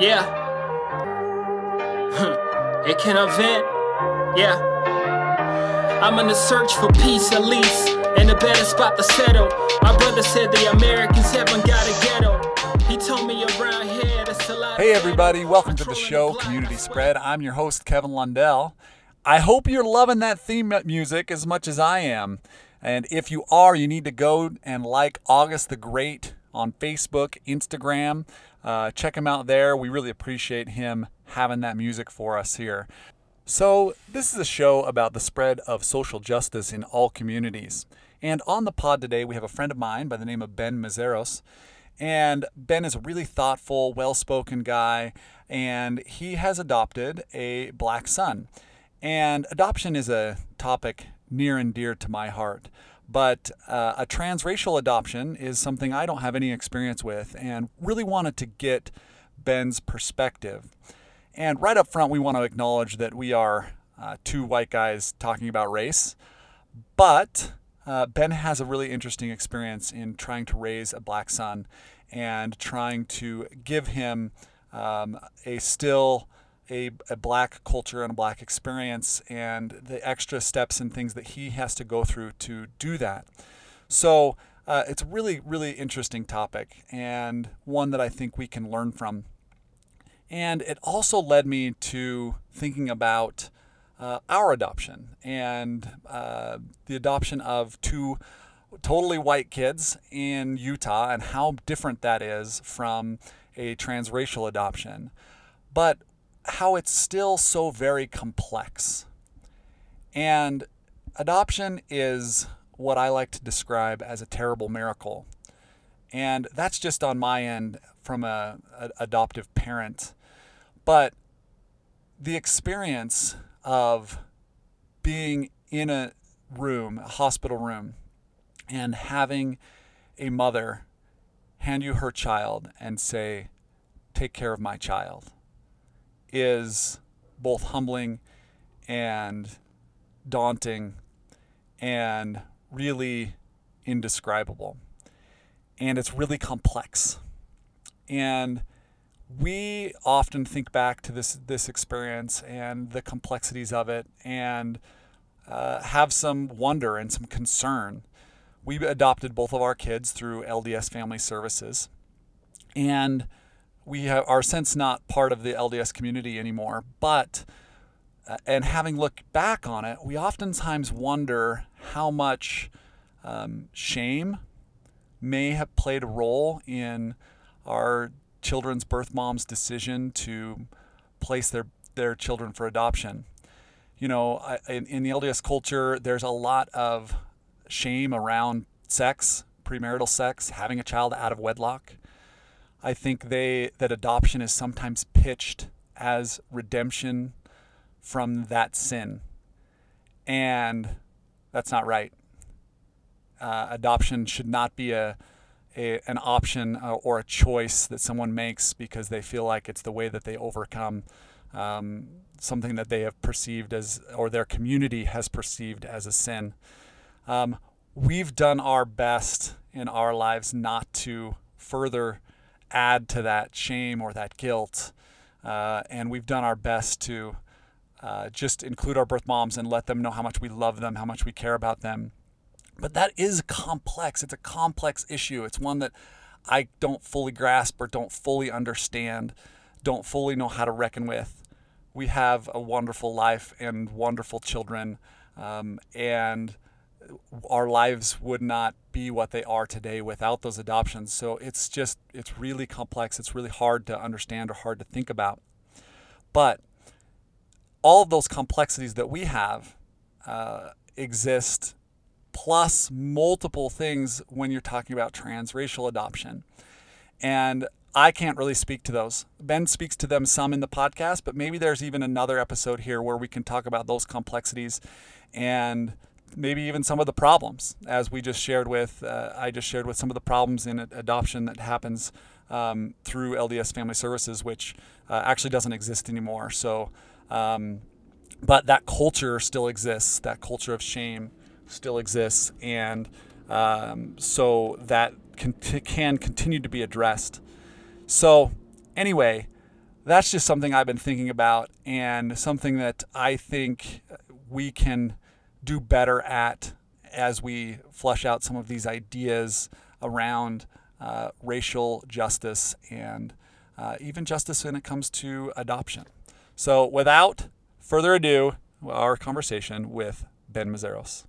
Yeah. it can vent. Yeah. I'm in the search for peace at least, and a better spot to settle. My brother said the Americans haven't got a ghetto. He told me around here that's a lot. Hey, everybody, welcome to the show, Community Spread. I'm your host, Kevin Lundell. I hope you're loving that theme music as much as I am. And if you are, you need to go and like August the Great on Facebook, Instagram. Uh, check him out there. We really appreciate him having that music for us here. So, this is a show about the spread of social justice in all communities. And on the pod today, we have a friend of mine by the name of Ben Meszaros. And Ben is a really thoughtful, well spoken guy, and he has adopted a black son. And adoption is a topic near and dear to my heart. But uh, a transracial adoption is something I don't have any experience with and really wanted to get Ben's perspective. And right up front, we want to acknowledge that we are uh, two white guys talking about race, but uh, Ben has a really interesting experience in trying to raise a black son and trying to give him um, a still a, a black culture and a black experience and the extra steps and things that he has to go through to do that. So uh, it's a really, really interesting topic and one that I think we can learn from. And it also led me to thinking about uh, our adoption and uh, the adoption of two totally white kids in Utah and how different that is from a transracial adoption. But how it's still so very complex. And adoption is what I like to describe as a terrible miracle. And that's just on my end from a, a adoptive parent. But the experience of being in a room, a hospital room, and having a mother hand you her child and say, Take care of my child is both humbling and daunting and really indescribable. And it's really complex. And we often think back to this this experience and the complexities of it and uh, have some wonder and some concern. We adopted both of our kids through LDS Family Services. And we have, are since not part of the LDS community anymore, but uh, and having looked back on it, we oftentimes wonder how much um, shame may have played a role in our children's birth mom's decision to place their their children for adoption. You know, in, in the LDS culture, there's a lot of shame around sex, premarital sex, having a child out of wedlock. I think they that adoption is sometimes pitched as redemption from that sin, and that's not right. Uh, adoption should not be a, a an option uh, or a choice that someone makes because they feel like it's the way that they overcome um, something that they have perceived as or their community has perceived as a sin. Um, we've done our best in our lives not to further add to that shame or that guilt. Uh, and we've done our best to uh, just include our birth moms and let them know how much we love them, how much we care about them. But that is complex. It's a complex issue. It's one that I don't fully grasp or don't fully understand, don't fully know how to reckon with. We have a wonderful life and wonderful children. Um, and our lives would not be what they are today without those adoptions. So it's just, it's really complex. It's really hard to understand or hard to think about. But all of those complexities that we have uh, exist, plus multiple things when you're talking about transracial adoption. And I can't really speak to those. Ben speaks to them some in the podcast, but maybe there's even another episode here where we can talk about those complexities and maybe even some of the problems, as we just shared with, uh, I just shared with some of the problems in adoption that happens um, through LDS Family Services, which uh, actually doesn't exist anymore. So, um, but that culture still exists. That culture of shame still exists, and um, so that can, can continue to be addressed. So, anyway, that's just something I've been thinking about and something that I think we can do better at as we flush out some of these ideas around uh, racial justice and uh, even justice when it comes to adoption. So, without further ado, our conversation with Ben Meszaros.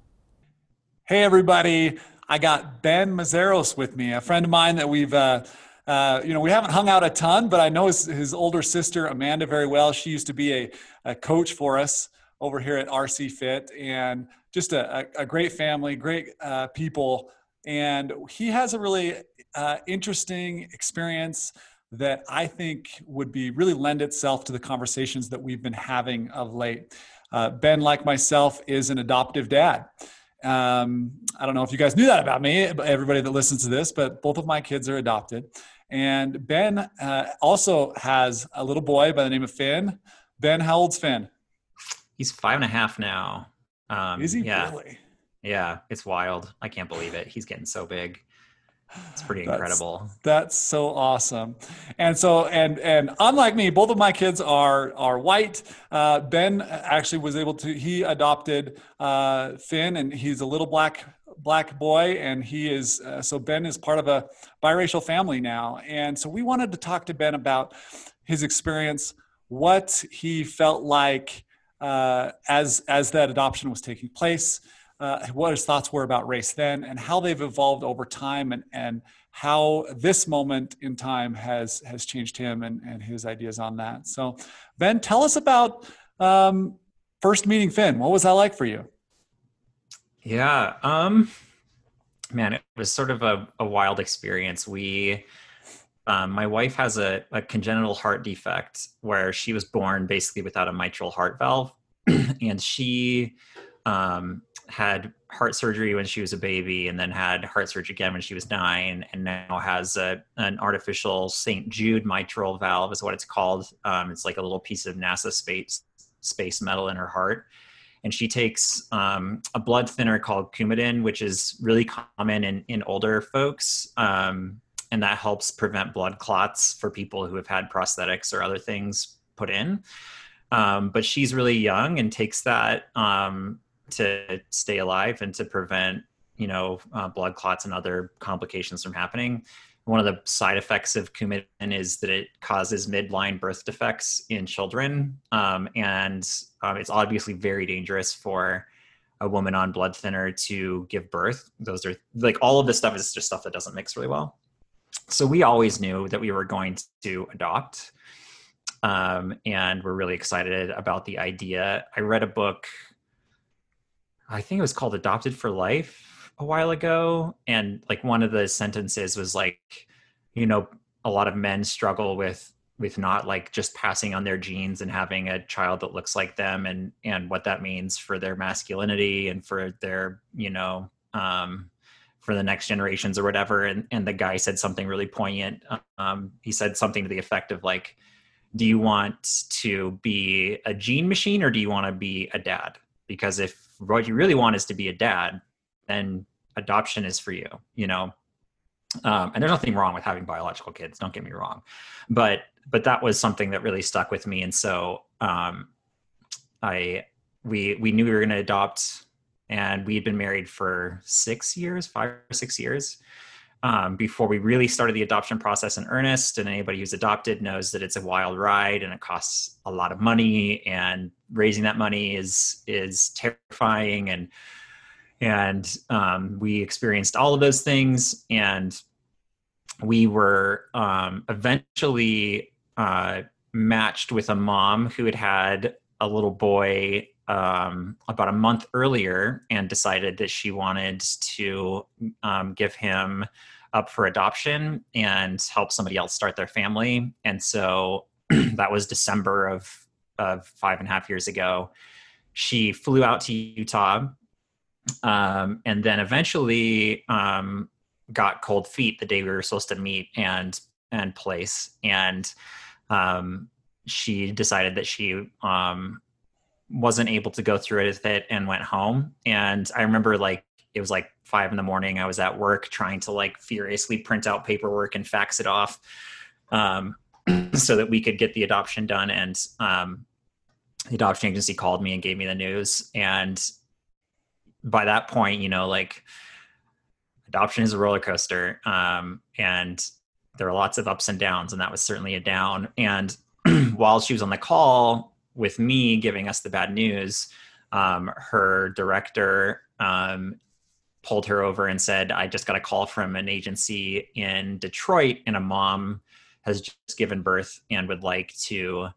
Hey, everybody. I got Ben Meszaros with me, a friend of mine that we've. Uh, uh, you know, we haven't hung out a ton, but I know his, his older sister, Amanda, very well. She used to be a, a coach for us over here at RC Fit and just a, a great family, great uh, people. And he has a really uh, interesting experience that I think would be really lend itself to the conversations that we've been having of late. Uh, ben, like myself, is an adoptive dad. Um, I don't know if you guys knew that about me, everybody that listens to this, but both of my kids are adopted. And Ben uh, also has a little boy by the name of Finn. Ben, how old's Finn? He's five and a half now. Um, Is he yeah. really? Yeah, it's wild. I can't believe it. He's getting so big. It's pretty that's, incredible. That's so awesome. And so, and and unlike me, both of my kids are are white. Uh, ben actually was able to. He adopted uh, Finn, and he's a little black black boy, and he is uh, so Ben is part of a biracial family now. And so we wanted to talk to Ben about his experience, what he felt like uh, as as that adoption was taking place uh, what his thoughts were about race then and how they've evolved over time and, and how this moment in time has has changed him and, and his ideas on that. So ben tell us about um, first meeting finn. What was that like for you? Yeah um man it was sort of a, a wild experience. We um, my wife has a, a congenital heart defect where she was born basically without a mitral heart valve and she um, had heart surgery when she was a baby and then had heart surgery again when she was nine and now has a, an artificial st jude mitral valve is what it's called. Um, it's like a little piece of nasa space space metal in her heart. And she takes um, a blood thinner called coumadin which is really common in, in older folks. Um, and that helps prevent blood clots for people who have had prosthetics or other things put in. Um, but she's really young and takes that um, to stay alive and to prevent you know uh, blood clots and other complications from happening. One of the side effects of coumadin is that it causes midline birth defects in children um, and um, it's obviously very dangerous for a woman on blood thinner to give birth. Those are like all of this stuff is just stuff that doesn't mix really well so we always knew that we were going to adopt um, and we're really excited about the idea i read a book I think it was called Adopted for Life a while ago. And like one of the sentences was like, you know, a lot of men struggle with with not like just passing on their genes and having a child that looks like them and and what that means for their masculinity and for their you know um for the next generations or whatever and and the guy said something really poignant um he said something to the effect of like do you want to be a gene machine or do you want to be a dad because if what you really want is to be a dad, then adoption is for you, you know. Um, and there's nothing wrong with having biological kids. Don't get me wrong, but but that was something that really stuck with me, and so um, I we we knew we were going to adopt, and we had been married for six years, five or six years, um, before we really started the adoption process in earnest. And anybody who's adopted knows that it's a wild ride and it costs a lot of money, and raising that money is is terrifying. And and um, we experienced all of those things, and we were um, eventually uh, matched with a mom who had had a little boy um, about a month earlier and decided that she wanted to um, give him up for adoption and help somebody else start their family. And so that was December of, of five and a half years ago. She flew out to Utah um, and then eventually um, got cold feet the day we were supposed to meet and and place. And um, she decided that she um, wasn't able to go through it with it and went home. And I remember like it was like five in the morning. I was at work trying to like furiously print out paperwork and fax it off um, so that we could get the adoption done. And um, the adoption agency called me and gave me the news. And by that point, you know, like adoption is a roller coaster. Um, and there are lots of ups and downs, and that was certainly a down. And while she was on the call with me giving us the bad news, um, her director um, pulled her over and said, I just got a call from an agency in Detroit, and a mom has just given birth and would like to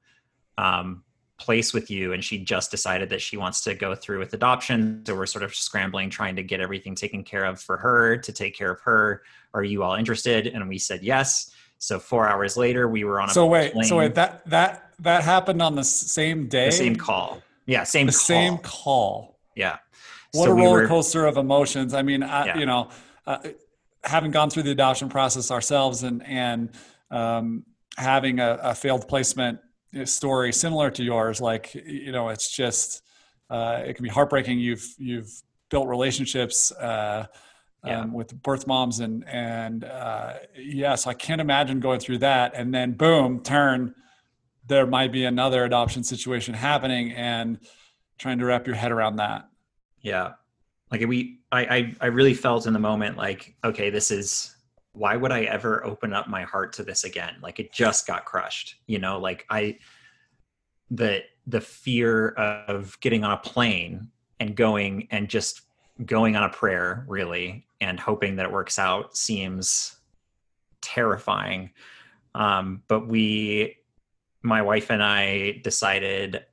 um, place with you. And she just decided that she wants to go through with adoption. So we're sort of scrambling, trying to get everything taken care of for her to take care of her. Are you all interested? And we said yes. So four hours later, we were on a so wait, plane. so wait that that that happened on the same day, the same call, yeah, same the call. same call, yeah. What so a roller we were, coaster of emotions. I mean, I, yeah. you know, uh, having gone through the adoption process ourselves and and um, having a, a, failed placement story similar to yours, like you know, it's just uh, it can be heartbreaking. You've you've built relationships. Uh, yeah. um, with birth moms and and uh, yes, yeah, so I can't imagine going through that and then boom, turn. There might be another adoption situation happening, and trying to wrap your head around that. Yeah. Like we I, I I really felt in the moment like, okay, this is why would I ever open up my heart to this again? Like it just got crushed. You know, like I the the fear of getting on a plane and going and just going on a prayer really and hoping that it works out seems terrifying um, but we my wife and i decided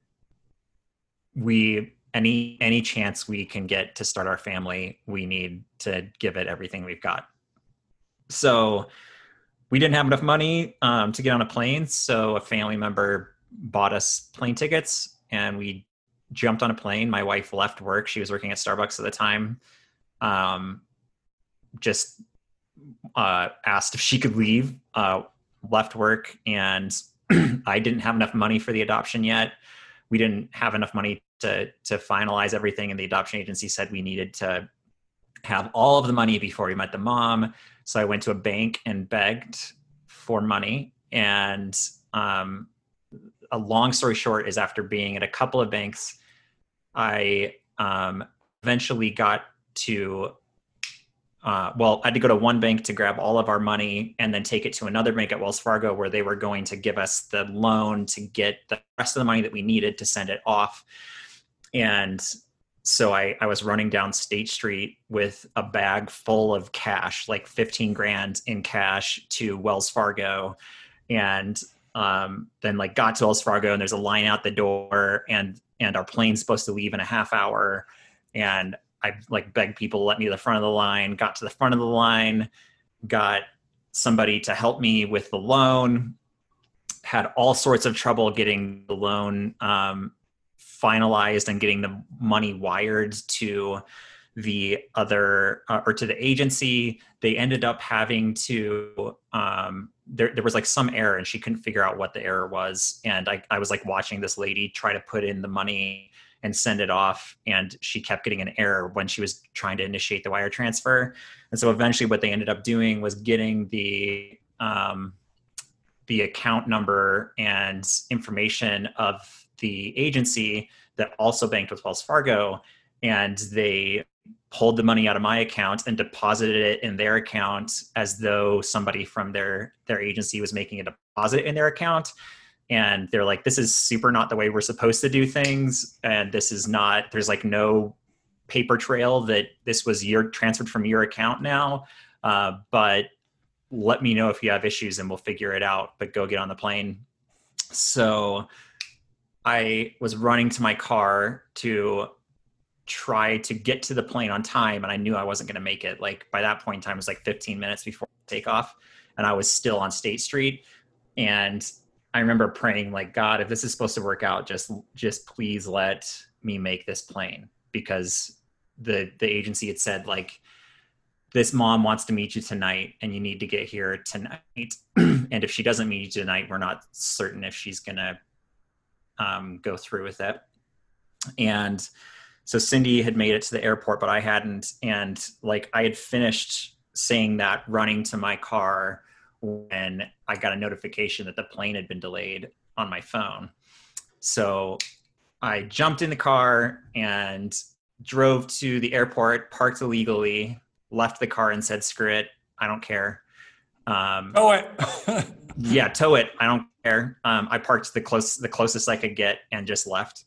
we any any chance we can get to start our family we need to give it everything we've got. So we didn't have enough money um, to get on a plane so a family member bought us plane tickets and we jumped on a plane. My wife left work. She was working at starbucks at the time. Um, just uh, asked if she could leave uh, left work and i didn't have enough money for the adoption yet. We didn't have enough money to to finalize everything and the adoption agency said we needed to have all of the money before we met the mom. So i went to a bank and begged for money. And um, a long story short is after being at a couple of banks i um, eventually got to uh, well, I had to go to one bank to grab all of our money and then take it to another bank at Wells Fargo where they were going to give us the loan to get the rest of the money that we needed to send it off. And so I, I was running down State Street with a bag full of cash, like 15 grand in cash to Wells Fargo. And um, then like got to Wells Fargo and there's a line out the door and and our plane's supposed to leave in a half hour. And I like begged people to let me to the front of the line, got to the front of the line, got somebody to help me with the loan, had all sorts of trouble getting the loan um, finalized and getting the money wired to the other uh, or to the agency. They ended up having to um, there, there was like some error and she couldn't figure out what the error was. And I, I was like watching this lady try to put in the money and send it off and she kept getting an error when she was trying to initiate the wire transfer. And so eventually what they ended up doing was getting the um, the account number and information of the agency that also banked with wells fargo and they pulled the money out of my account and deposited it in their account as though somebody from their their agency was making a deposit in their account and they're like this is super not the way we're supposed to do things and this is not there's like no paper trail that this was your transferred from your account now uh, but let me know if you have issues and we'll figure it out but go get on the plane. So i was running to my car to try to get to the plane on time and i knew i wasn't going to make it. Like by that point in time it was like 15 minutes before takeoff and i was still on state street and I remember praying like God, if this is supposed to work out, just just please let me make this plane because the the agency had said like this mom wants to meet you tonight and you need to get here tonight. And if she doesn't meet you tonight we're not certain if she's gonna um, go through with it. And so cindy had made it to the airport but i hadn't. And like i had finished saying that running to my car when I got a notification that the plane had been delayed on my phone. So I jumped in the car and drove to the airport, parked illegally, left the car and said, screw it. I don't care. Um, oh, it. yeah, tow it. I don't care. Um, I parked the close, the closest I could get and just left.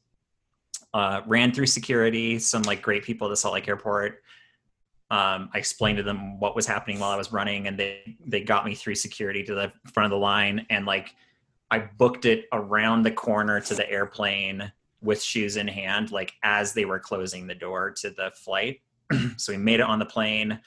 Uh, ran through security, some like great people at the Salt Lake airport. Um, I explained to them what was happening while I was running and they, they got me through security to the front of the line. And like, I booked it around the corner to the airplane with shoes in hand, like as they were closing the door to the flight. so we made it on the plane.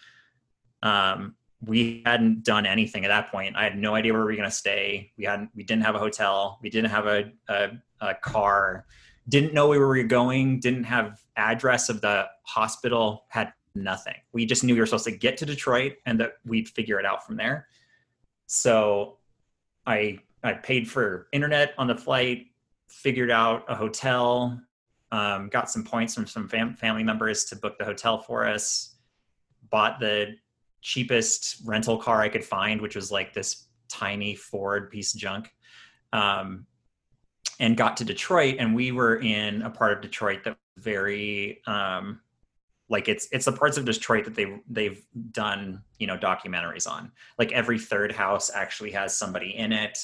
Um, we hadn't done anything at that point. I had no idea where we were going to stay. We hadn't, we didn't have a hotel. We didn't have a, a, a car. Didn't know where we were going. Didn't have address of the hospital. Had nothing. We just knew we were supposed to get to Detroit and that we'd figure it out from there. So I I paid for internet on the flight, figured out a hotel, um, got some points from some fam- family members to book the hotel for us, bought the cheapest rental car I could find, which was like this tiny Ford piece of junk, um, and got to Detroit. And we were in a part of Detroit that very um, like it's it's the parts of Detroit that they they've done you know documentaries on. Like every third house actually has somebody in it.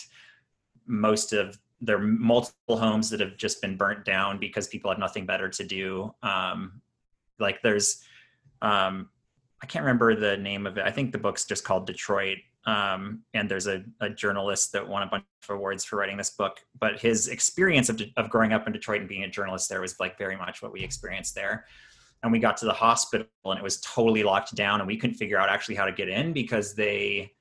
Most of there are multiple homes that have just been burnt down because people have nothing better to do. Um, like there's, um, I can't remember the name of it. I think the book's just called Detroit. Um, and there's a, a, journalist that won a bunch of awards for writing this book. But his experience of, of growing up in Detroit and being a journalist there was like very much what we experienced there. And we got to the hospital and it was totally locked down, and we couldn't figure out actually how to get in because they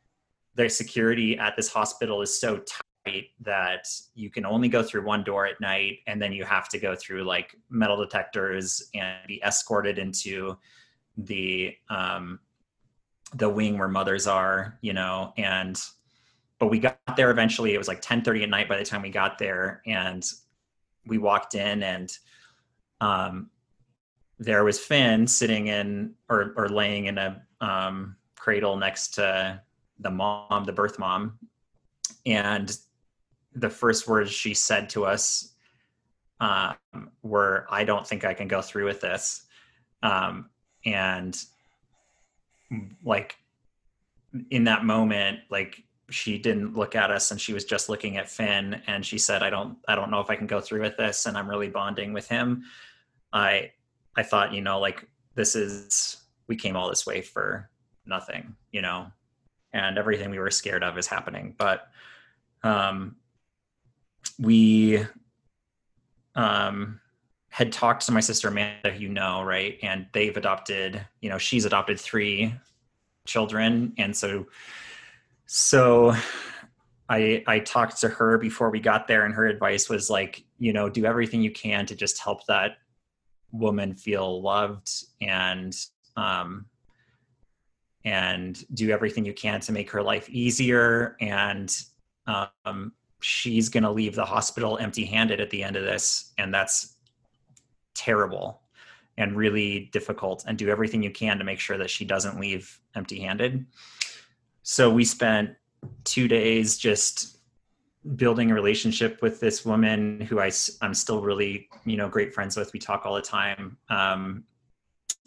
their security at this hospital is so tight that you can only go through one door at night and then you have to go through like metal detectors and be escorted into the um the wing where mothers are you know and but we got there eventually. It was like 10 30 at night by the time we got there and we walked in and um there was finn sitting in or or laying in a um cradle next to the mom the birth mom and the first words she said to us um, were, "I don't think I can go through with this," um, and like in that moment, like she didn't look at us and she was just looking at Finn and she said, "I don't, I don't know if I can go through with this," and I'm really bonding with him. I, I thought, you know, like this is we came all this way for nothing, you know, and everything we were scared of is happening, but um we um, had talked to my sister Amanda, you know, right? And they've adopted, you know, she's adopted three children. And so, so I, I talked to her before we got there and her advice was like, you know, do everything you can to just help that woman feel loved and, um, and do everything you can to make her life easier and um, she's going to leave the hospital empty handed at the end of this. And that's terrible and really difficult. And do everything you can to make sure that she doesn't leave empty handed. So we spent two days just building a relationship with this woman who I, I'm still really, you know, great friends with. We talk all the time. Um,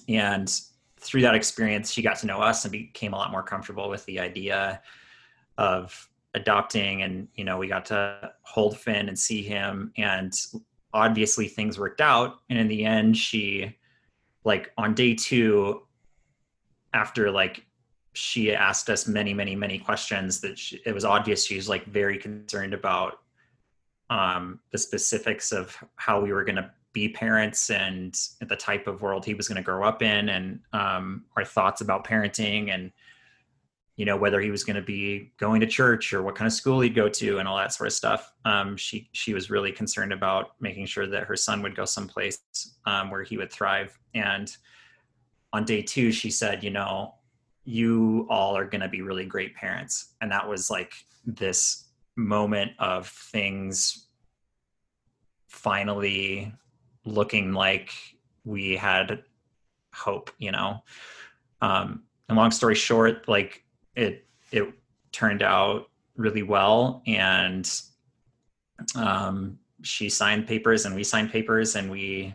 and through that experience, she got to know us and became a lot more comfortable with the idea of adopting and you know we got to hold finn and see him and obviously things worked out and in the end she like on day two after like she asked us many many many questions that she, it was obvious she was like very concerned about um the specifics of how we were going to be parents and the type of world he was going to grow up in and um our thoughts about parenting and you know whether he was going to be going to church or what kind of school he'd go to and all that sort of stuff. Um, she she was really concerned about making sure that her son would go someplace um, where he would thrive. And on day two she said you know you all are going to be really great parents. And that was like this moment of things finally looking like we had hope you know? Um, and long story short like it it turned out really well. And um, she signed papers and we signed papers and we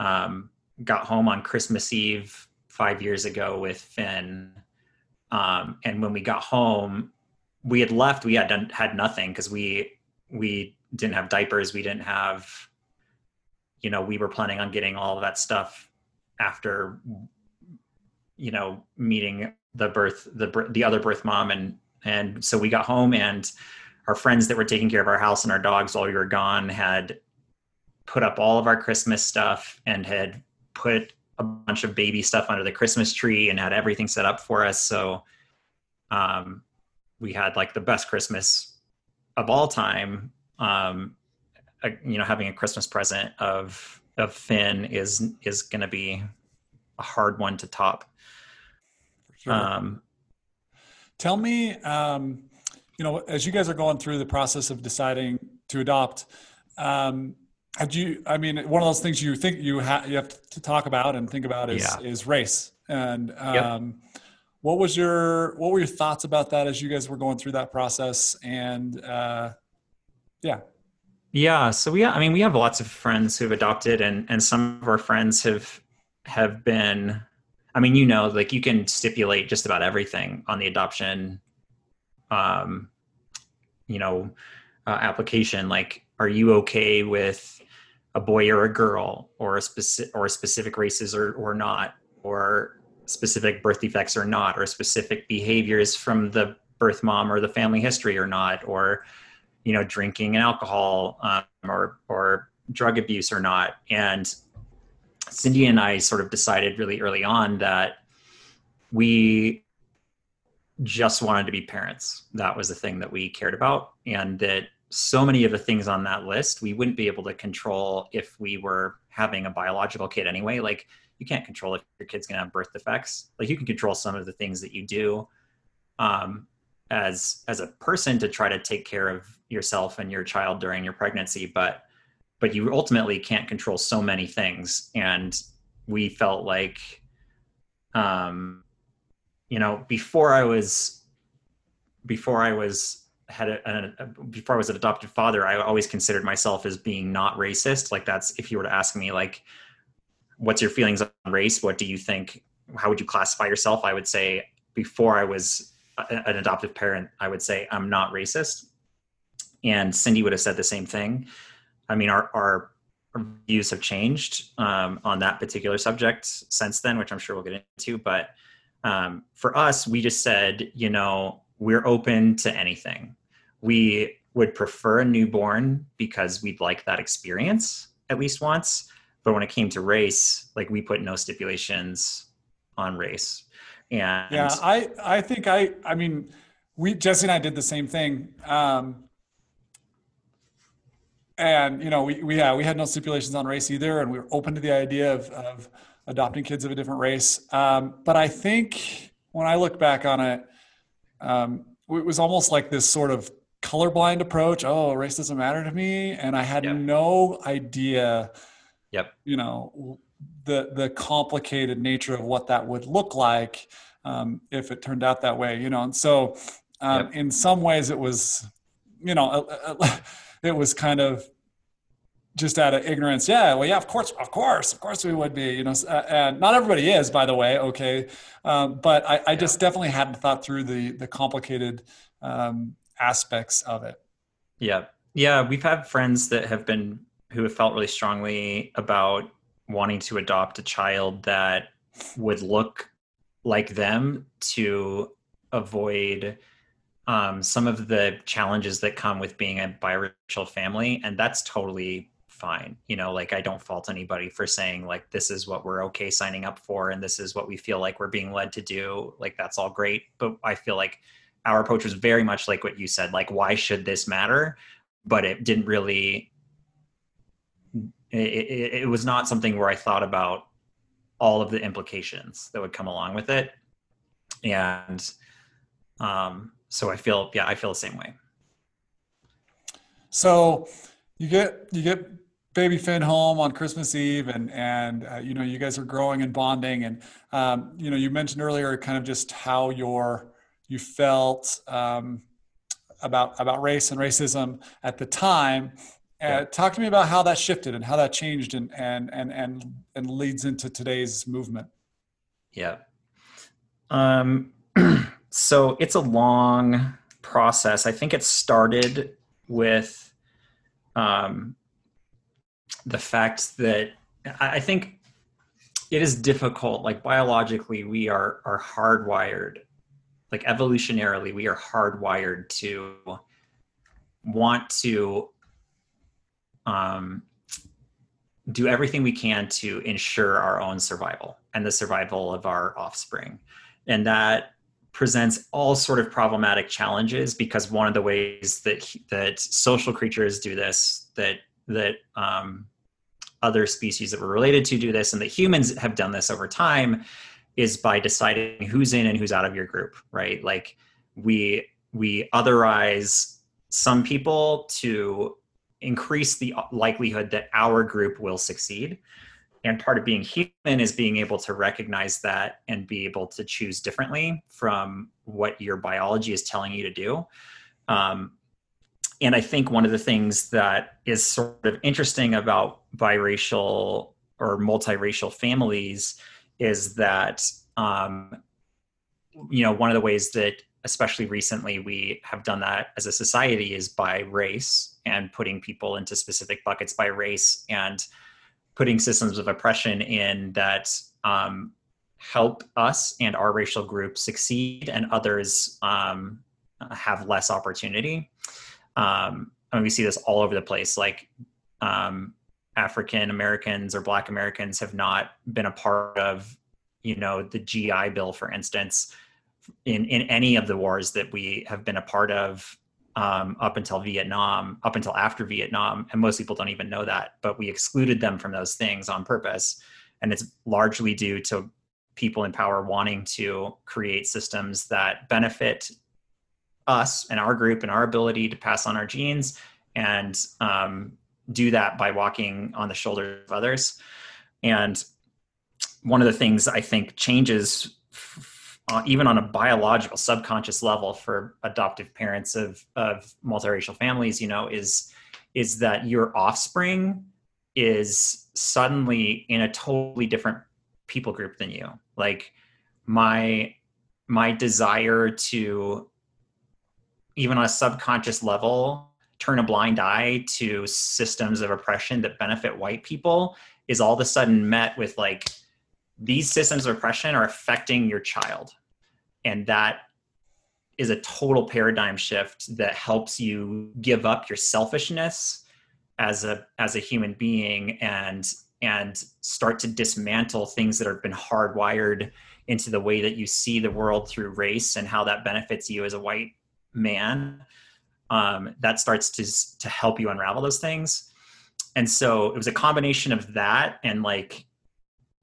um, got home on christmas eve five years ago with finn. Um, and when we got home we had left we had done had nothing because we we didn't have diapers. We didn't have you know we were planning on getting all of that stuff after you know meeting the birth the the other birth mom. And and so we got home and our friends that were taking care of our house and our dogs while we were gone had put up all of our christmas stuff and had put a bunch of baby stuff under the christmas tree and had everything set up for us. So um, we had like the best christmas of all time. Um, you know having a christmas present of of finn is is going to be a hard one to top. Sure. um, tell me um, you know as you guys are going through the process of deciding to adopt um, had you i mean one of those things you think you, ha- you have to talk about and think about is yeah. is race. And um, yep. what was your what were your thoughts about that as you guys were going through that process? And uh, yeah. Yeah, so we I mean we have lots of friends who've adopted and and some of our friends have have been I mean you know like you can stipulate just about everything on the adoption um you know uh, application. Like are you okay with a boy or a girl or a specific or specific races or or not or specific birth defects or not or specific behaviors from the birth mom or the family history or not or you know drinking and alcohol um, or or drug abuse or not. And cindy and i sort of decided really early on that we just wanted to be parents. That was the thing that we cared about and that so many of the things on that list we wouldn't be able to control if we were having a biological kid anyway. Like you can't control if your kid's going to have birth defects. Like you can control some of the things that you do um, as as a person to try to take care of yourself and your child during your pregnancy but but you ultimately can't control so many things. And we felt like um you know before i was before i was had a, a, a, before i was an adopted father i always considered myself as being not racist like that's if you were to ask me like what's your feelings on race what do you think how would you classify yourself i would say before i was an adoptive parent, I would say I'm not racist. And Cindy would have said the same thing. I mean, our, our, views have changed um, on that particular subject since then, which I'm sure we'll get into. But um, for us, we just said, you know, we're open to anything. We would prefer a newborn because we'd like that experience at least once. But when it came to race, like we put no stipulations on race. And yeah, I I think I I mean we Jesse and I did the same thing. Um, and you know we, we yeah we had no stipulations on race either and we were open to the idea of, of adopting kids of a different race um, but i think when i look back on it um, it was almost like this sort of colorblind approach oh race doesn't matter to me and i had yep. no idea yep you know the the complicated nature of what that would look like um, if it turned out that way you know and so um, yep. in some ways it was you know uh, uh, it was kind of just out of ignorance yeah well yeah of course of course of course we would be you know uh, and not everybody is by the way okay um, but i, I just definitely hadn't thought through the the complicated um, aspects of it. Yeah. Yeah we've had friends that have been who have felt really strongly about wanting to adopt a child that would look like them to avoid um, some of the challenges that come with being a biracial family and that's totally fine. You know like i don't fault anybody for saying like this is what we're okay signing up for and this is what we feel like we're being led to do. Like that's all great but i feel like our approach was very much like what you said like why should this matter but it didn't really it, it, it was not something where I thought about all of the implications that would come along with it. And um, so I feel, yeah, I feel the same way. So you get, you get baby Finn home on Christmas Eve and, and, uh, you know, you guys are growing and bonding. And, um, you know, you mentioned earlier kind of just how your, you felt um, about about race and racism at the time. Uh. Talk to me about how that shifted and how that changed and and and and and leads into today's movement. Yeah. Um, so it's a long process. I think it started with um, the fact that I think it is difficult. Like biologically, we are are hardwired. Like evolutionarily, we are hardwired to want to um, do everything we can to ensure our own survival and the survival of our offspring. And that presents all sort of problematic challenges because one of the ways that that social creatures do this that that um, other species that we're related to do this and that humans have done this over time is by deciding who's in and who's out of your group right? Like we we otherize some people to increase the likelihood that our group will succeed. And part of being human is being able to recognize that and be able to choose differently from what your biology is telling you to do. Um, and i think one of the things that is sort of interesting about biracial or multiracial families is that um, you know one of the ways that especially recently we have done that as a society is by race and putting people into specific buckets by race and putting systems of oppression in that um, help us and our racial group succeed and others um, have less opportunity. Um, I mean, we see this all over the place. Like um, African Americans or Black Americans have not been a part of, you know, the GI Bill, for instance, in in any of the wars that we have been a part of um, up until Vietnam, up until after Vietnam, and most people don't even know that. But we excluded them from those things on purpose, and it's largely due to people in power wanting to create systems that benefit us and our group and our ability to pass on our genes, and um, do that by walking on the shoulders of others. And one of the things I think changes uh, even on a biological subconscious level for adoptive parents of of multiracial families you know is is that your offspring is suddenly in a totally different people group than you like my my desire to even on a subconscious level turn a blind eye to systems of oppression that benefit white people is all of a sudden met with like these systems of oppression are affecting your child. And that is a total paradigm shift that helps you give up your selfishness as a as a human being and and start to dismantle things that have been hardwired into the way that you see the world through race and how that benefits you as a white man um, that starts to to help you unravel those things. And so it was a combination of that and like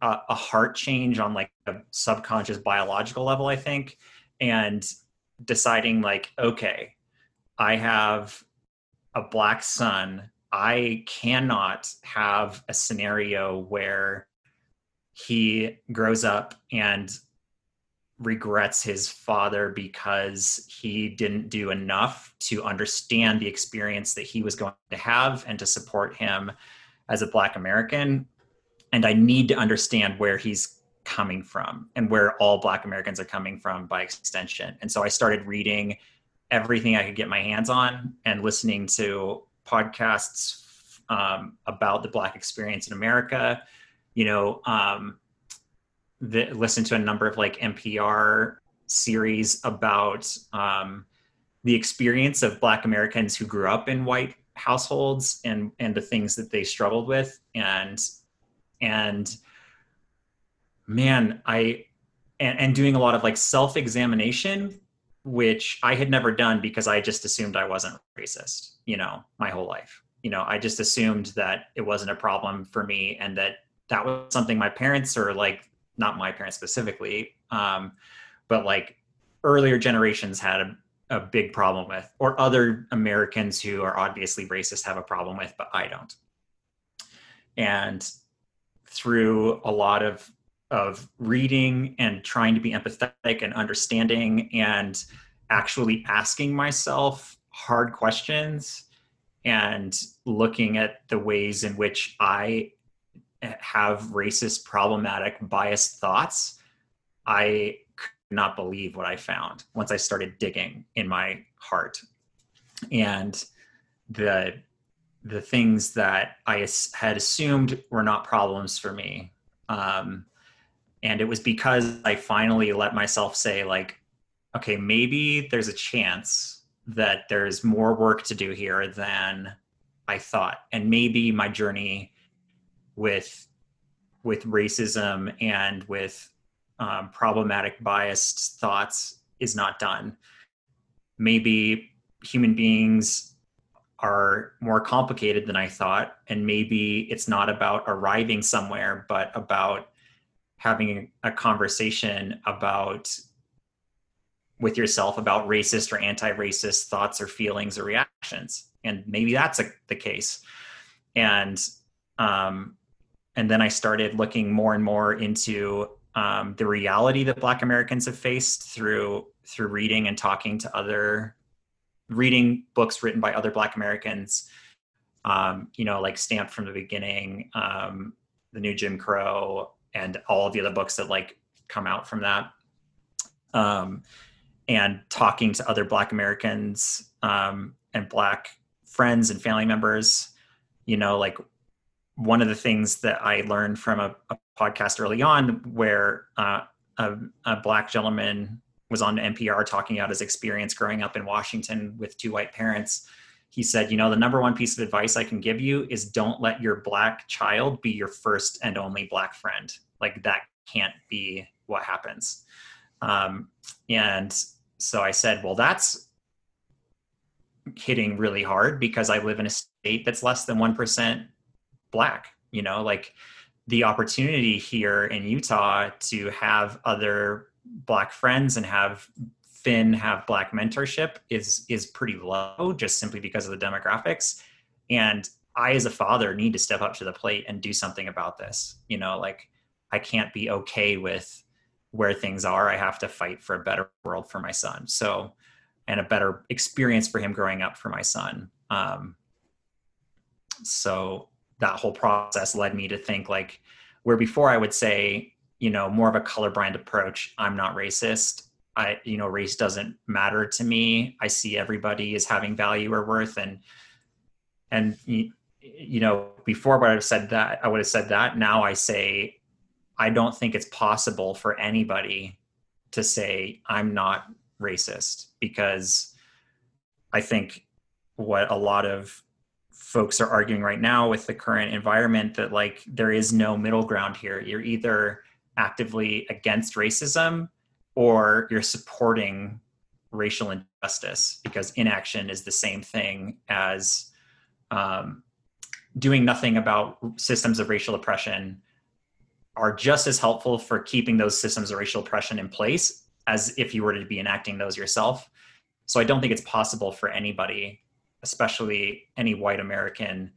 a, a heart change on like a subconscious biological level i think and deciding like okay i have a black son i cannot have a scenario where he grows up and regrets his father because he didn't do enough to understand the experience that he was going to have and to support him as a black american and I need to understand where he's coming from and where all Black Americans are coming from by extension. And so I started reading everything I could get my hands on and listening to podcasts um, about the Black experience in America. You know, um, the, listen to a number of like NPR series about um, the experience of Black Americans who grew up in white households and and the things that they struggled with. And and man i and, and doing a lot of like self-examination which i had never done because i just assumed i wasn't racist you know my whole life. You know i just assumed that it wasn't a problem for me and that that was something my parents or like not my parents specifically um, but like earlier generations had a, a big problem with or other americans who are obviously racist have a problem with but i don't. And through a lot of of reading and trying to be empathetic and understanding and actually asking myself hard questions and looking at the ways in which I have racist, problematic, biased thoughts, I could not believe what I found once I started digging in my heart. And the the things that I had assumed were not problems for me. Um, and it was because I finally let myself say, like, okay, maybe there's a chance that there's more work to do here than I thought. And maybe my journey with with racism and with um, problematic biased thoughts is not done. Maybe human beings are more complicated than I thought, and maybe it's not about arriving somewhere, but about having a conversation about with yourself about racist or anti-racist thoughts or feelings or reactions and maybe that's a, the case and um, and then i started looking more and more into um, the reality that black americans have faced through through reading and talking to other reading books written by other black americans. Um, you know like stamped from the beginning um, the new jim crow and all of the other books that like come out from that. Um, and talking to other black americans um, and black friends and family members you know like one of the things that i learned from a, a podcast early on where uh, a, a, black gentleman was on npr talking about his experience growing up in washington with two white parents he said you know the number one piece of advice i can give you is don't let your black child be your first and only black friend. Like that can't be what happens. Um, and so i said well that's hitting really hard because i live in a state that's less than 1% black you know like the opportunity here in utah to have other black friends and have finn have black mentorship is is pretty low just simply because of the demographics and i as a father need to step up to the plate and do something about this you know like I can't be okay with where things are. I have to fight for a better world for my son. So, and a better experience for him growing up for my son. Um, so that whole process led me to think like where before I would say, you know, more of a colorblind approach. I'm not racist. I, you know, race doesn't matter to me. I see everybody as having value or worth, and and you know, before I would have said that, I would have said that. Now I say I don't think it's possible for anybody to say I'm not racist because I think what a lot of folks are arguing right now with the current environment that like there is no middle ground here. You're either actively against racism or you're supporting racial injustice because inaction is the same thing as um, doing nothing about systems of racial oppression are just as helpful for keeping those systems of racial oppression in place as if you were to be enacting those yourself. So I don't think it's possible for anybody, especially any white American,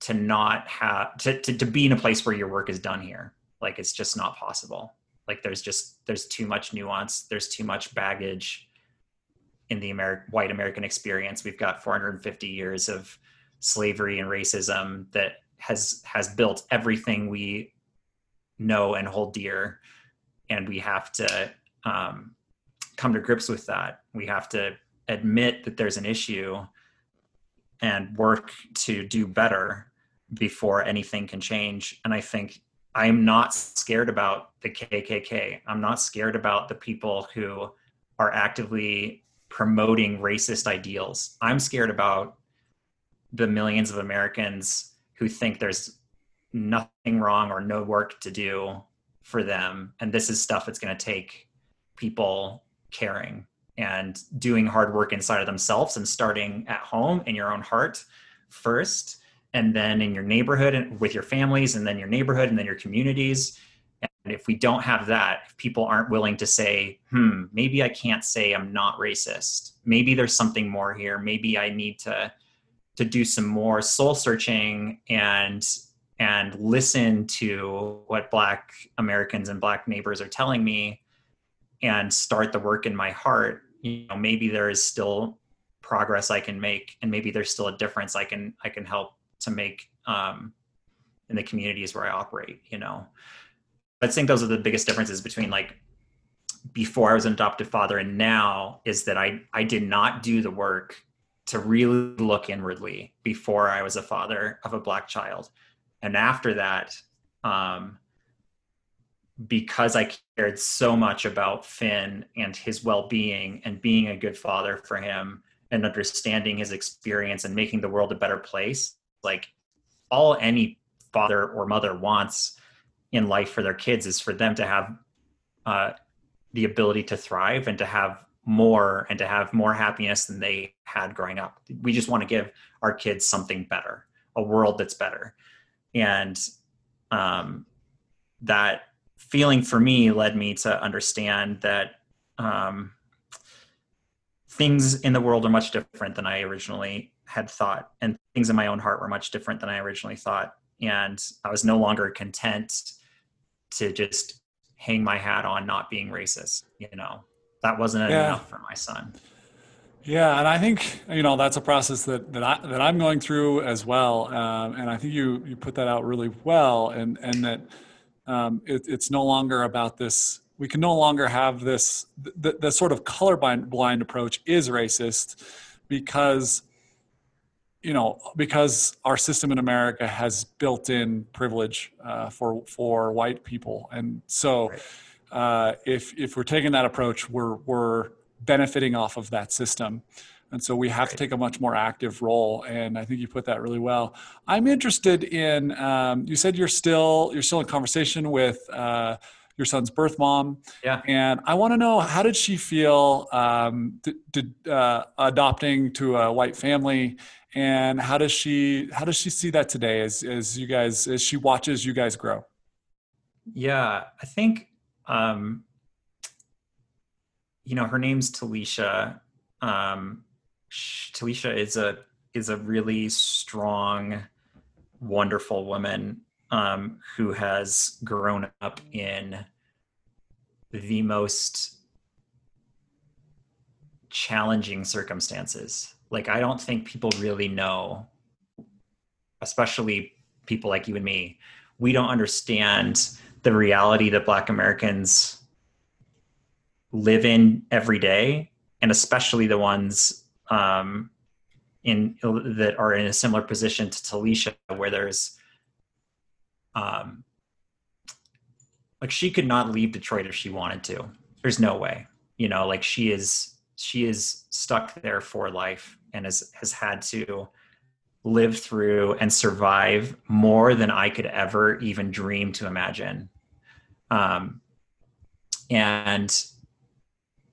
to not have to, to, to be in a place where your work is done here. Like it's just not possible. Like there's just there's too much nuance, there's too much baggage in the Ameri- white American experience. We've got 450 years of slavery and racism that has has built everything we know and hold dear and we have to um, come to grips with that we have to admit that there's an issue and work to do better before anything can change. And i think i'm not scared about the kkk i'm not scared about the people who are actively promoting racist ideals. I'm scared about the millions of americans who think there's nothing wrong or no work to do for them. And this is stuff that's going to take people caring and doing hard work inside of themselves and starting at home in your own heart first and then in your neighborhood and with your families and then your neighborhood and then your communities. And if we don't have that if people aren't willing to say hmm maybe i can't say i'm not racist. Maybe there's something more here. Maybe i need to to do some more soul searching and and listen to what black americans and black neighbors are telling me and start the work in my heart you know maybe there is still progress i can make and maybe there's still a difference i can i can help to make um, in the communities where i operate you know? I think those are the biggest differences between like before i was an adoptive father and now is that i i did not do the work to really look inwardly before i was a father of a black child. And after that um, because I cared so much about Finn and his well being and being a good father for him and understanding his experience and making the world a better place, like all any father or mother wants in life for their kids is for them to have uh, the ability to thrive and to have more and to have more happiness than they had growing up. We just want to give our kids something better, a world that's better. And um, that feeling for me led me to understand that um, things in the world are much different than I originally had thought, and things in my own heart were much different than I originally thought. And I was no longer content to just hang my hat on not being racist. You know, that wasn't yeah. enough for my son. Yeah, and I think you know that's a process that that I that I'm going through as well, um, and I think you you put that out really well, and and that um, it, it's no longer about this. We can no longer have this. The, the sort of colorblind blind approach is racist because you know because our system in America has built-in privilege uh, for for white people, and so uh, if if we're taking that approach, we're we're benefiting off of that system. And so we have to take a much more active role. And I think you put that really well. I'm interested in. Um, you said you're still you're still in conversation with uh, your son's birth mom. Yeah. And I want to know how did she feel um, did, uh, adopting to a white family, and how does she how does she see that today as as you guys as she watches you guys grow? Yeah, I think. Um, you know, her name's Talisha. Um, Talisha is a is a really strong, wonderful woman um, who has grown up in the most challenging circumstances. Like I don't think people really know, especially people like you and me, we don't understand the reality that Black Americans live in every day, and especially the ones um, in that are in a similar position to Talisha, where there's um, like she could not leave Detroit if she wanted to. There's no way, you know, like she is she is stuck there for life and has has had to live through and survive more than I could ever even dream to imagine. Um, and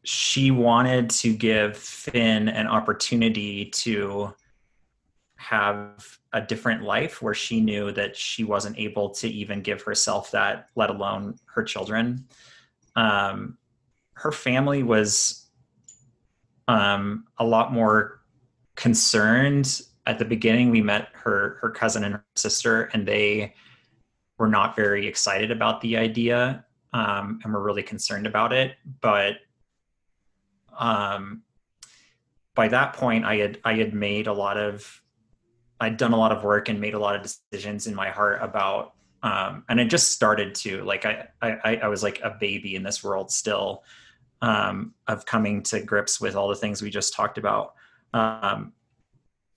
she wanted to give Finn an opportunity to have a different life where she knew that she wasn't able to even give herself that, let alone her children. Um, her family was um, a lot more concerned at the beginning. We met her her cousin and her sister, and they were not very excited about the idea um, and were really concerned about it. But um, by that point, I had I had made a lot of I'd done a lot of work and made a lot of decisions in my heart about um, and it just started to like I, I I was like a baby in this world still um, of coming to grips with all the things we just talked about. Um,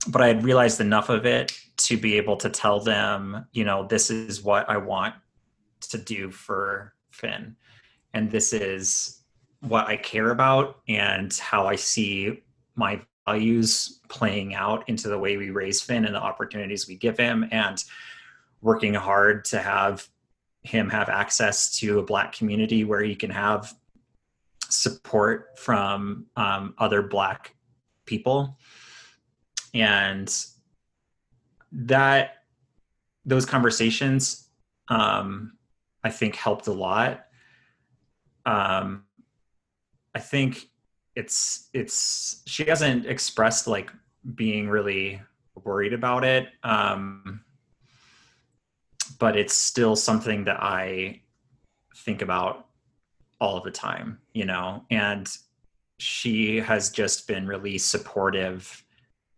but I had realized enough of it to be able to tell them, you know, this is what I want to do for Finn, and this is what I care about and how I see my values playing out into the way we raise Finn and the opportunities we give him, and working hard to have him have access to a Black community where he can have support from um, other Black people. And that, those conversations, um, I think helped a lot. Um, I think it's it's she hasn't expressed like being really worried about it. Um, but it's still something that I think about all the time, you know, and she has just been really supportive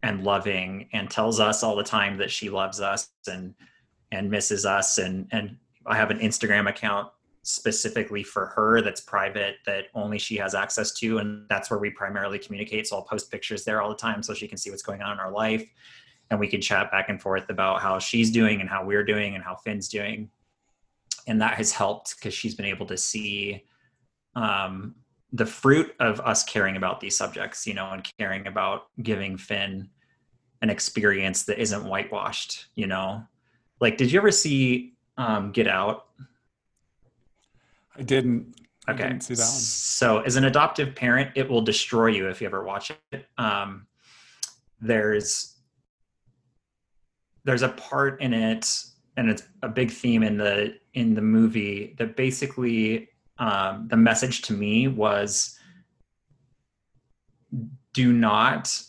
and loving and tells us all the time that she loves us and and misses us and and I have an Instagram account specifically for her that's private that only she has access to and that's where we primarily communicate so I'll post pictures there all the time so she can see what's going on in our life and we can chat back and forth about how she's doing and how we're doing and how Finn's doing and that has helped because she's been able to see um, the fruit of us caring about these subjects, you know, and caring about giving Finn an experience that isn't whitewashed, you know. Like, did you ever see um, Get Out? I didn't. Okay. I didn't see that one. So, as an adoptive parent, it will destroy you if you ever watch it. Um, there's there's a part in it, and it's a big theme in the in the movie that basically um, the message to me was do not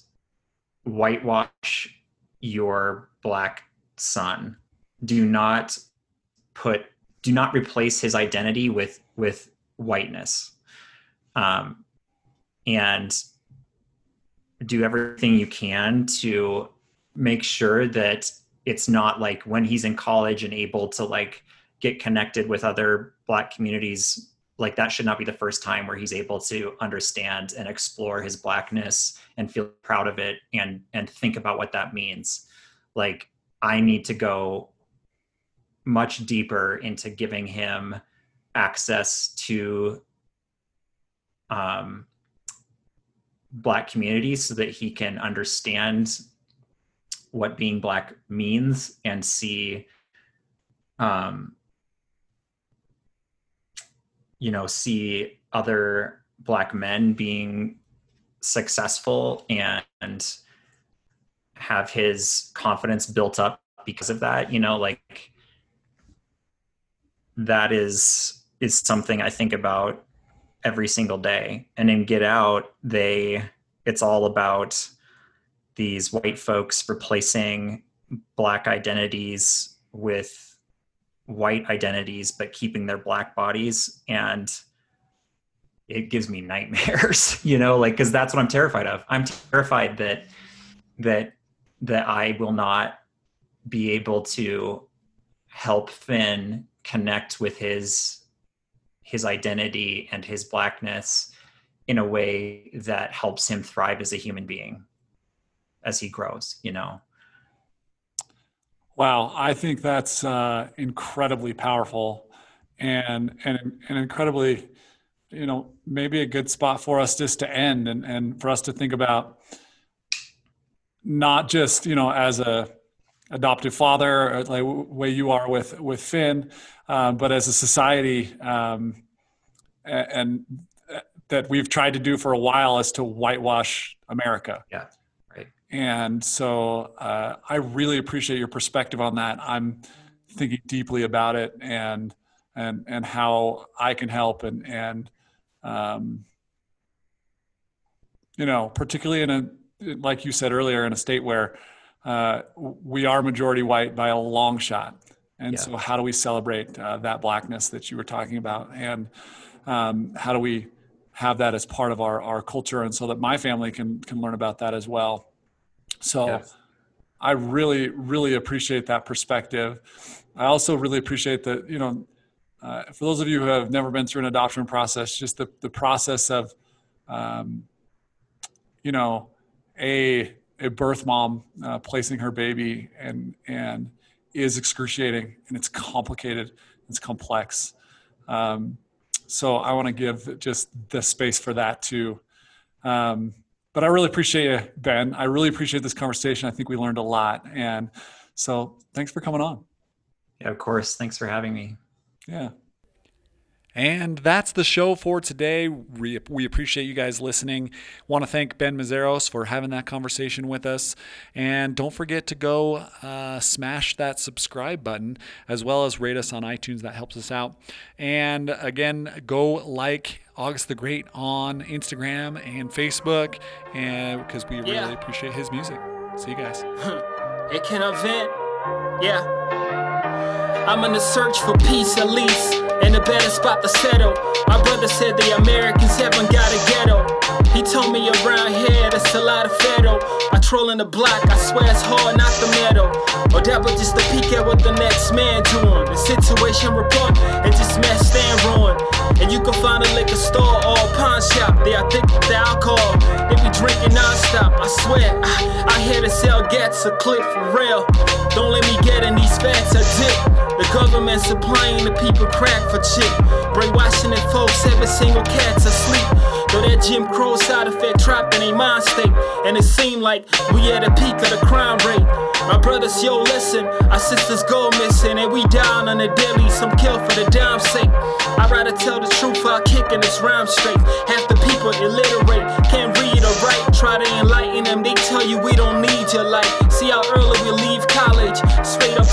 whitewash your black son do not put do not replace his identity with with whiteness. Um, and do everything you can to make sure that it's not like when he's in college and able to like get connected with other black communities like that should not be the first time where he's able to understand and explore his blackness and feel proud of it and and think about what that means. Like i need to go much deeper into giving him access to um, black communities so that he can understand what being black means and see um, you know see other black men being successful and have his confidence built up because of that you know like that is is something i think about every single day. And in get out they it's all about these white folks replacing black identities with white identities but keeping their black bodies. And it gives me nightmares you know like because that's what i'm terrified of. I'm terrified that that that i will not be able to help finn connect with his his identity and his blackness in a way that helps him thrive as a human being as he grows you know? Wow, I think that's uh, incredibly powerful, and and and incredibly, you know, maybe a good spot for us just to end and and for us to think about not just you know as a adoptive father, like way you are with with Finn, um, but as a society, um, and, and that we've tried to do for a while is to whitewash America. Yeah Right. and so uh, I really appreciate your perspective on that. I'm thinking deeply about it and and and how I can help and and um, you know, particularly in a like you said earlier, in a state where uh, we are majority white by a long shot. And yeah. so, how do we celebrate uh, that blackness that you were talking about? And um, how do we have that as part of our, our culture and so that my family can can learn about that as well so yes. I really, really appreciate that perspective. I also really appreciate that, you know, uh, for those of you who have never been through an adoption process, just the, the process of, um, you know, a, a birth mom uh, placing her baby and, and is excruciating and it's complicated, it's complex. Um, so I want to give just the space for that too. Um, but I really appreciate you, Ben. I really appreciate this conversation. I think we learned a lot. And so thanks for coming on. Yeah, of course. Thanks for having me. Yeah. And that's the show for today. We, we appreciate you guys listening. Want to thank Ben Meszaros for having that conversation with us. And don't forget to go uh, smash that subscribe button as well as rate us on iTunes. That helps us out. And again, go like August the Great on Instagram and Facebook, and because we really yeah. appreciate his music. See you guys. it can event. Yeah. I'm in the search for peace at least, and a better spot to settle. My brother said the Americans haven't got a ghetto. He told me around here that's a lot of federal. I troll in the block, I swear it's hard, not the metal. Or oh, that was just a peek at what the next man doing. The situation report and just mess stand ruin. And you can find a liquor store or a pawn shop. They are thick with the alcohol. They be drinking non-stop. I swear, I, I here to sell gats a clip for real. Don't let me get in these fats a dip. The government supplying the people crack for chip. Brainwashing the folks, every single cat's asleep. Though that Jim Crow side effect trapped in a mind state. And it seemed like we at the peak of the crime rate. My brothers, yo, listen, our sisters go missing, and we down on the daily, some kill for the dime sake. I'd rather tell the truth while kicking this rhyme straight. Half the people illiterate, can't read or write. Try to enlighten them, they tell you we don't need your light. See how early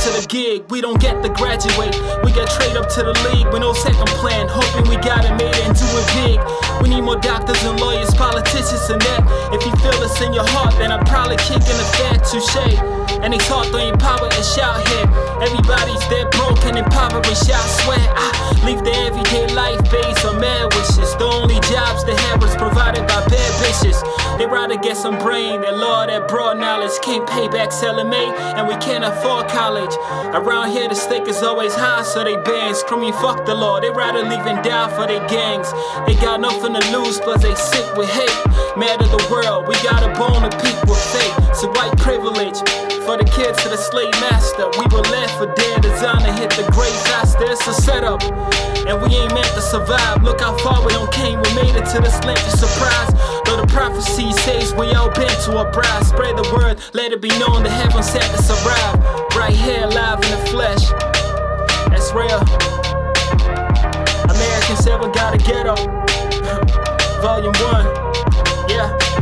to the gig. We don't get to graduate, we get trade up to the league with no second plan. Hoping we got it made and do it big. We need more doctors and lawyers, politicians, and that. If you feel this in your heart, then I'm probably kicking the fat touche. And they talk throwing power and shout here. Everybody's dead broken and impoverished. I swear I leave the everyday life based on mad wishes. The only jobs they have was provided by bad bitches. They rather get some brain than law that broad knowledge. Can't pay back me, and we can't afford college. Around here, the stake is always high, so they ban screaming fuck the law. They rather leave and die for their gangs. They got nothing to lose, but they sick with hate. Mad at the world, we got a bone to peak with fate. So white privilege. For the kids to the slave master, we were left for dead. Designed to hit the grave faster. It's a setup, and we ain't meant to survive. Look how far we don't came. We made it to this of surprise. Though the prophecy says we all been to a bride. Spread the word, let it be known the heavens had us arrive. Right here, live in the flesh. That's real. Americans ever got a ghetto. Volume one. Yeah.